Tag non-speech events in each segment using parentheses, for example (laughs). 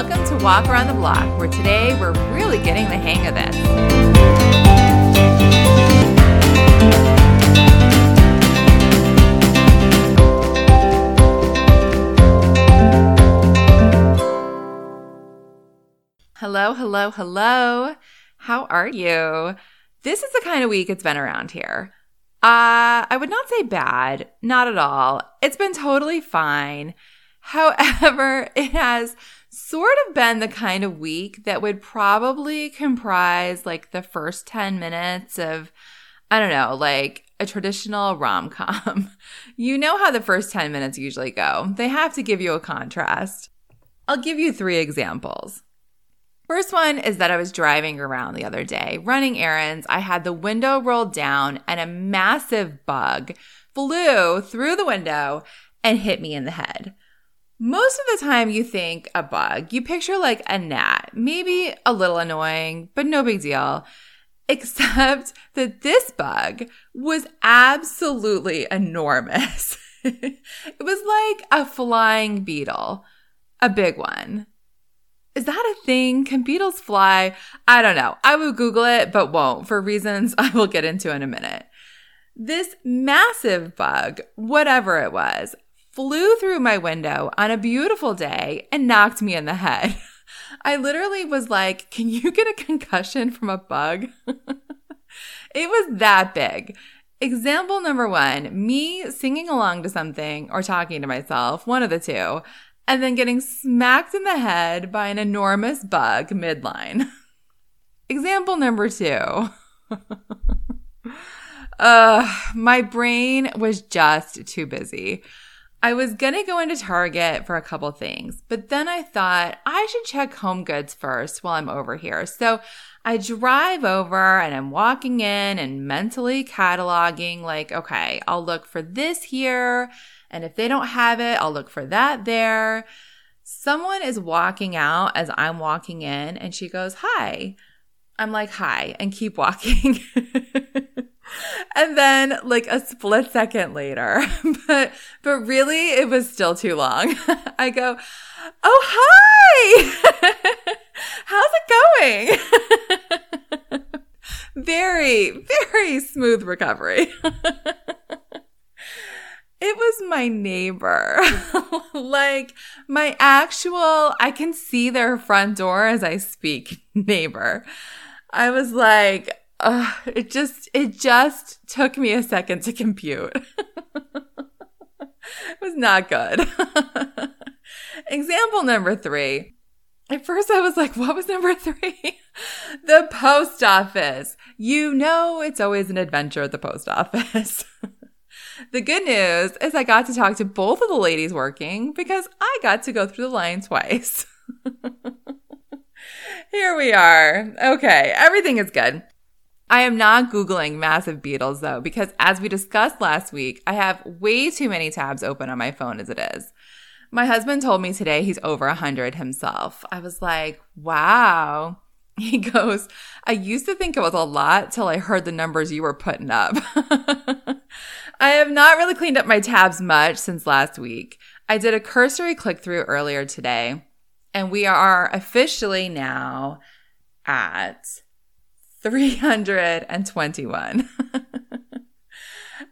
welcome to Walk Around the Block, where today we're really getting the hang of this. Hello, hello, hello. How are you? This is the kind of week it's been around here. Uh, I would not say bad, not at all. It's been totally fine. However, (laughs) it has sort of been the kind of week that would probably comprise like the first 10 minutes of, I don't know, like a traditional rom com. (laughs) you know how the first 10 minutes usually go, they have to give you a contrast. I'll give you three examples. First one is that I was driving around the other day, running errands. I had the window rolled down and a massive bug flew through the window and hit me in the head. Most of the time, you think a bug, you picture like a gnat, maybe a little annoying, but no big deal. (laughs) Except that this bug was absolutely enormous. (laughs) it was like a flying beetle, a big one. Is that a thing? Can beetles fly? I don't know. I will Google it, but won't for reasons (laughs) I will get into in a minute. This massive bug, whatever it was, flew through my window on a beautiful day and knocked me in the head. (laughs) I literally was like, Can you get a concussion from a bug? (laughs) it was that big. Example number one me singing along to something or talking to myself, one of the two, and then getting smacked in the head by an enormous bug midline. (laughs) Example number two. uh, my brain was just too busy. I was gonna go into Target for a couple things, but then I thought I should check HomeGoods first while I'm over here. So I drive over and I'm walking in and mentally cataloging, like, okay, I'll look for this here. And if they don't have it, I'll look for that there. Someone is walking out as I'm walking in and she goes, Hi. I'm like, Hi, and keep walking. (laughs) and then like a split second later (laughs) but but really it was still too long. (laughs) I go oh hi! (laughs) How's it going? Very very smooth recovery. It was my neighbor. Like my actual i can see their front door as i speak neighbor. I was like uh, it just it just took me a second to compute. (laughs) it was not good. (laughs) Example number three. At first, I was like, what was number three? (laughs) the post office. You know, it's always an adventure at the post office. the good news is I got to talk to both of the ladies working because I got to go through the line twice. Here we are. Okay, everything is good. I am not Googling massive beetles though, because as we discussed last week, I have way too many tabs open on my phone as it is. My husband told me today he's over 100 himself. I was like, wow. (laughs) He goes, I used to think it was a lot till I heard the numbers you were putting up. (laughs) I have not really cleaned up my tabs much since last week. I did a cursory click through earlier today, and we are officially now at 321. (laughs) uh,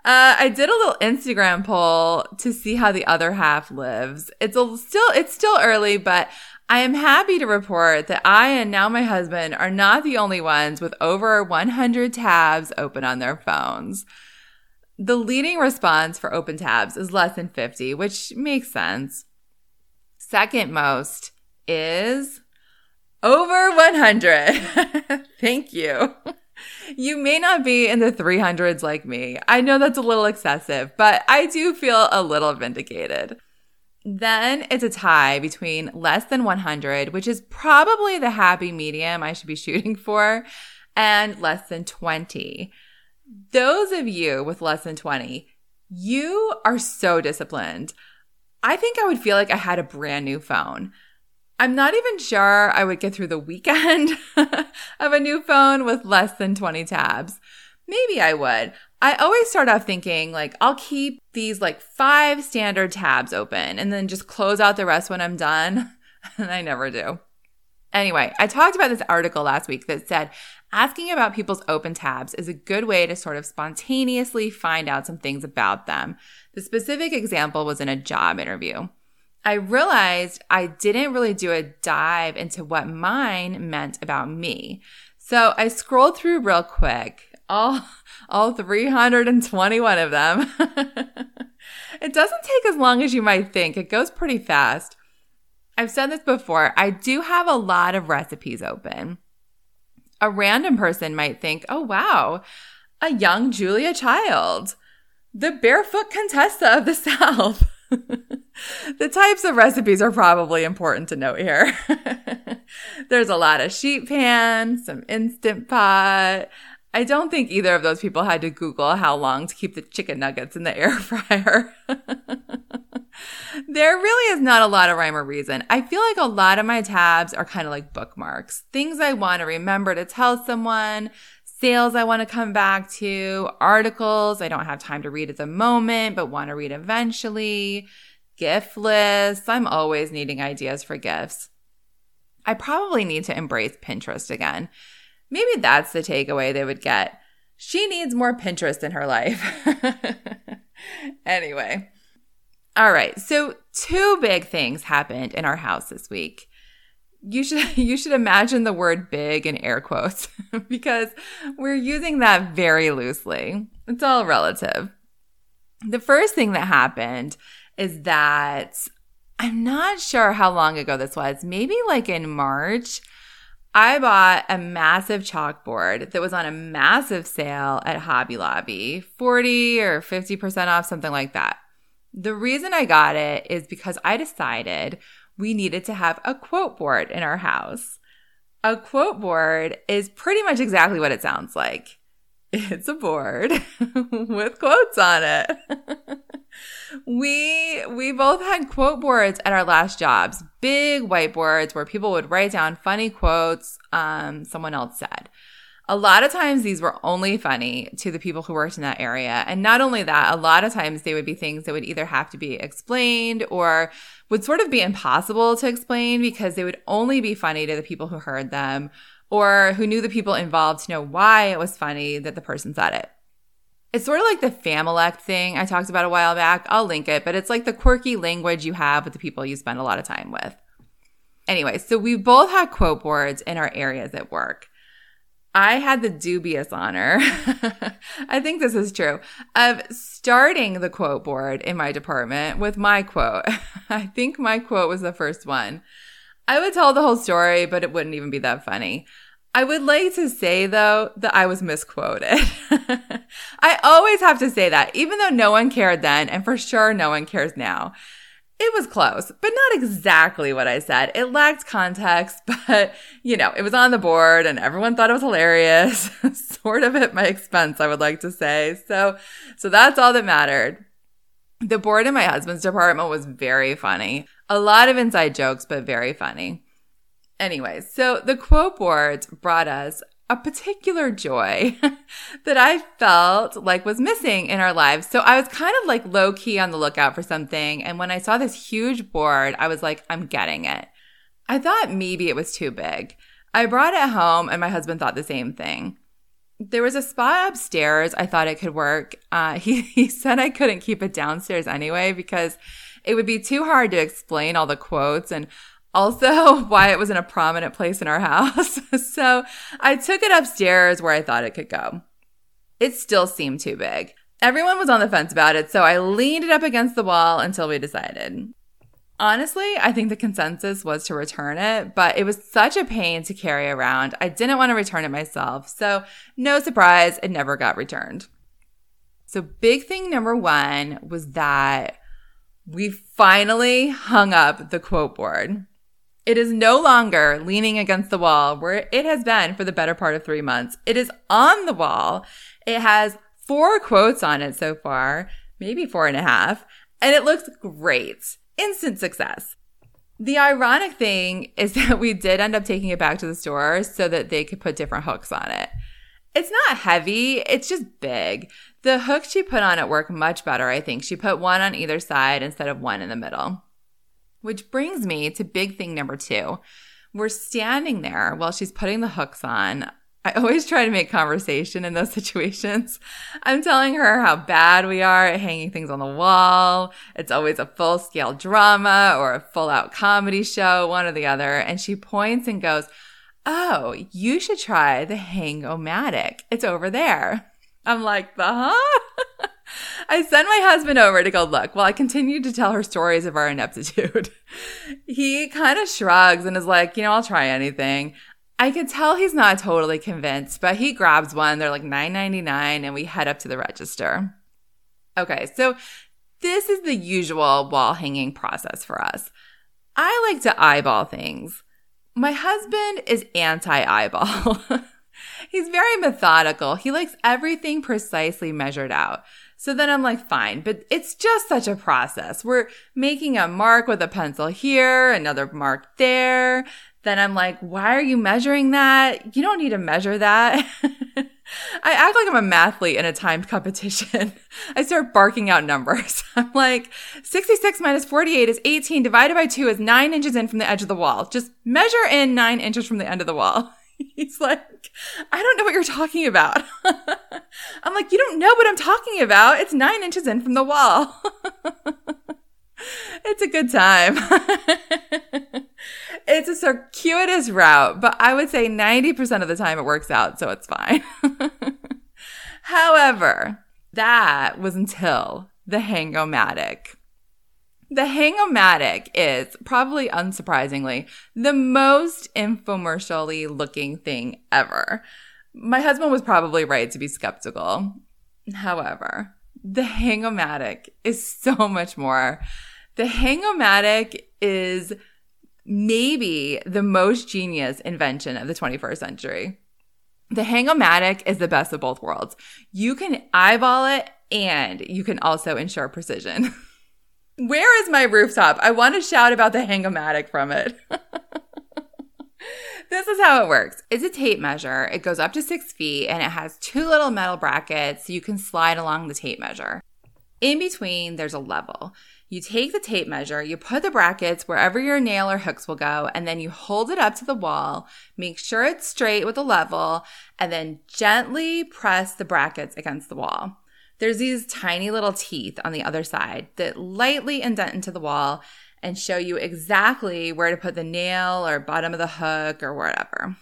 I did a little Instagram poll to see how the other half lives. It's a, still it's still early, but I am happy to report that I and now my husband are not the only ones with over 100 tabs open on their phones. The leading response for open tabs is less than 50, which makes sense. Second most is over 100. (laughs) Thank you. You may not be in the 300s like me. I know that's a little excessive, but I do feel a little vindicated. Then it's a tie between less than 100, which is probably the happy medium I should be (laughs) shooting for, and less than 20. Those of you with less than 20, you are so disciplined. I think I would feel like I had a brand new phone. I'm not even sure I would get through the weekend (laughs) of a new phone with less than 20 tabs. Maybe I would. I always start off thinking like I'll keep these like five standard tabs open and then just close out the rest when I'm done. (laughs) and I never do. Anyway, I talked about this article last week that said asking about people's open tabs is a good way to sort of spontaneously find out some things about them. The specific example was in a job interview. I realized I didn't really do a dive into what mine meant about me. So I scrolled through real quick, all, (laughs) all 321 of them. (laughs) it doesn't take as long as you might think. It goes pretty fast. I've said this before. I do have a lot of recipes open. A random person might think, oh, wow, a young Julia Child, the barefoot Contessa of the (laughs) South. (laughs) the types of recipes are probably important to note here. (laughs) There's a lot of sheet pan, some instant pot. I don't think either of those people had to Google how long to keep the chicken nuggets in the air (laughs) fryer. there really is not a lot of rhyme or reason. I feel like a lot of my tabs are kind of like bookmarks, things I want to remember to tell someone, sales I want to come back to, articles I don't have time to read at the moment, but want to read eventually, gift lists. I'm always needing ideas for gifts. I probably need to embrace Pinterest again. Maybe that's the takeaway they would get. She needs more Pinterest in her life. (laughs) anyway. All right. So, two big things happened in our house this week. You should (laughs) you should imagine the word big in air quotes (laughs) because we're using that very loosely. It's all relative. The first thing that happened is that I'm not sure how long ago this was, maybe like in March. I bought a massive chalkboard that was on a massive sale at Hobby Lobby, 40 or 50% off, something like that. The reason I got it is because I decided we needed to have a quote board in our house. A quote board is pretty much exactly what it sounds like. It's a board (laughs) with quotes on it. we we both had quote boards at our last jobs, big whiteboards where people would write down funny quotes um, someone else said. A lot of times these were only funny to the people who worked in that area. And not only that, a lot of times they would be things that would either have to be explained or would sort of be impossible to explain because they would only be funny to the people who heard them or who knew the people involved to know why it was funny that the person said it. It's sort of like the Familect thing I talked about a while back. I'll link it, but it's like the quirky language you have with the people you spend a lot of time with. Anyway, so we both had quote boards in our areas at work. I had the dubious honor, (laughs) I think this is true, of starting the quote board in my department with my quote. (laughs) I think my quote was the first one. I would tell the whole story, but it wouldn't even be that funny. I would like to say though that I was misquoted. (laughs) I always have to say that, even though no one cared then, and for sure no one cares now. It was close, but not exactly what I said. It lacked context, (laughs) but you know, it was on the board and everyone thought it was hilarious. (laughs) sort of at my expense, I would like to say. So, so that's all that mattered. The board in my husband's department was very funny. A lot of inside jokes, but very funny. Anyways, so the quote boards brought us a particular joy (laughs) that I felt like was missing in our lives. So I was kind of like low key on the lookout for something. And when I saw this huge board, I was like, I'm getting it. I thought maybe it was too big. I brought it home and my husband thought the same thing. There was a spot upstairs I thought it could work. Uh, (laughs) he, he said I couldn't keep it downstairs anyway because it would be too hard to explain all the quotes and also (laughs) why it was in a prominent place in our (laughs) house. so I took it upstairs where I thought it could go. It still seemed too big. Everyone was on the fence about it, so I leaned it up against the wall until we decided. Honestly, I think the consensus was to return it, but it was such a pain to carry around. I didn't want to return it myself. So, no surprise, it never got returned. So, big thing number one was that we finally hung up the quote board. It is no longer leaning against the wall where it has been for the better part of three months. It is on the wall. It has four quotes on it so far, maybe four and a half, and it looks great. Instant success. The ironic thing is (laughs) that we did end up taking it back to the store so that they could put different hooks on it. It's not heavy, it's just big. The hook she put on it worked much better, I think. She put one on either side instead of one in the middle. Which brings me to big thing number two. We're standing there while she's putting the hooks on. I always try to make conversation in those (laughs) situations. I'm telling her how bad we are at hanging things on the wall. It's always a full scale drama or a full out comedy show, one or the other. And she points and goes, Oh, you should try the Hang-O-Matic. It's over there. I'm like, the huh? (laughs) I sent my husband over to go look while I continued to tell her stories of our ineptitude. (laughs) he kind of shrugs and is like, you know, I'll try anything. I could tell he's not totally convinced, but he grabs one. They're like $9.99 and we head up to the register. Okay, so this is the usual wall hanging process for us. I like to eyeball things. My husband is anti eyeball. (laughs) He's very methodical. He likes everything precisely measured out. So then I'm like, fine, but it's just such a process. We're making a mark with a pencil here, another mark there then I'm like, why are you measuring that? You don't need to measure that. (laughs) I act like I'm a mathlete in a timed competition. (laughs) I start barking out numbers. (laughs) I'm like, 66 minus 48 is 18 divided by 2 is 9 inches in from the edge of the wall. Just measure in 9 inches from the end of the wall. He's like, I don't know what you're talking about. I'm like, you don't know what I'm talking about. It's 9 inches in from the wall. it's a good time. It's a circuitous route, but I would say 90% of the time it works out, so it's fine. (laughs) However, that was until the Hang-O-Matic. The Hang-O-Matic is probably unsurprisingly the most infomercially looking thing ever. My husband was probably right to be skeptical. However, the Hang-O-Matic is so much more. The Hang-O-Matic is maybe the most genius invention of the 21st century. The Hang-O-Matic is the best of both worlds. You can eyeball it and you can also ensure precision. (laughs) Where is my rooftop? I want to shout about the Hang-O-Matic from it. (laughs) this is how it works. It's a tape measure. It goes up to six feet and it has two little metal brackets so you can slide along the tape measure. In between, there's a level. You take the tape measure, you put the brackets wherever your nail or hooks will go, and then you hold it up to the wall, make sure it's straight with a level, and then gently press the brackets against the wall. There's these tiny little teeth on the other side that lightly indent into the wall and show you exactly where to put the nail or bottom of the hook or whatever.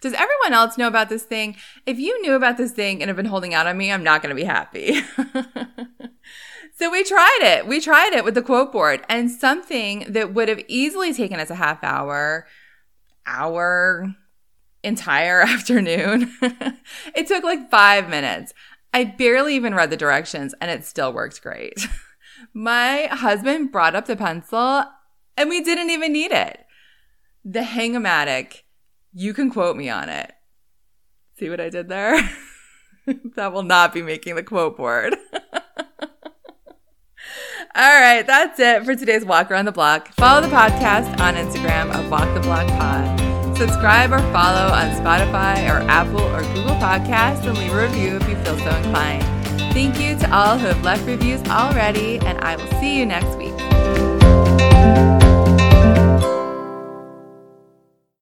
Does everyone else know about this thing? If you knew about this thing and have been holding out on me, I'm not going to be happy. (laughs) So we tried it. We tried it with the quote board and something that would have easily taken us a half hour, hour, entire (laughs) afternoon. (laughs) it took like five minutes. I barely even read the directions and it still worked great. (laughs) My husband brought up the pencil and we didn't even need it. The Hang-O-Matic, you can quote me on it. See what I did there? that will not be making the quote board. All right, that's it for today's walk around the block. Follow the podcast on Instagram at Walk the Block Pod. Subscribe or follow on Spotify or Apple or Google Podcasts and leave a review if you feel so inclined. Thank you to all who have left reviews already, and I will see you next week.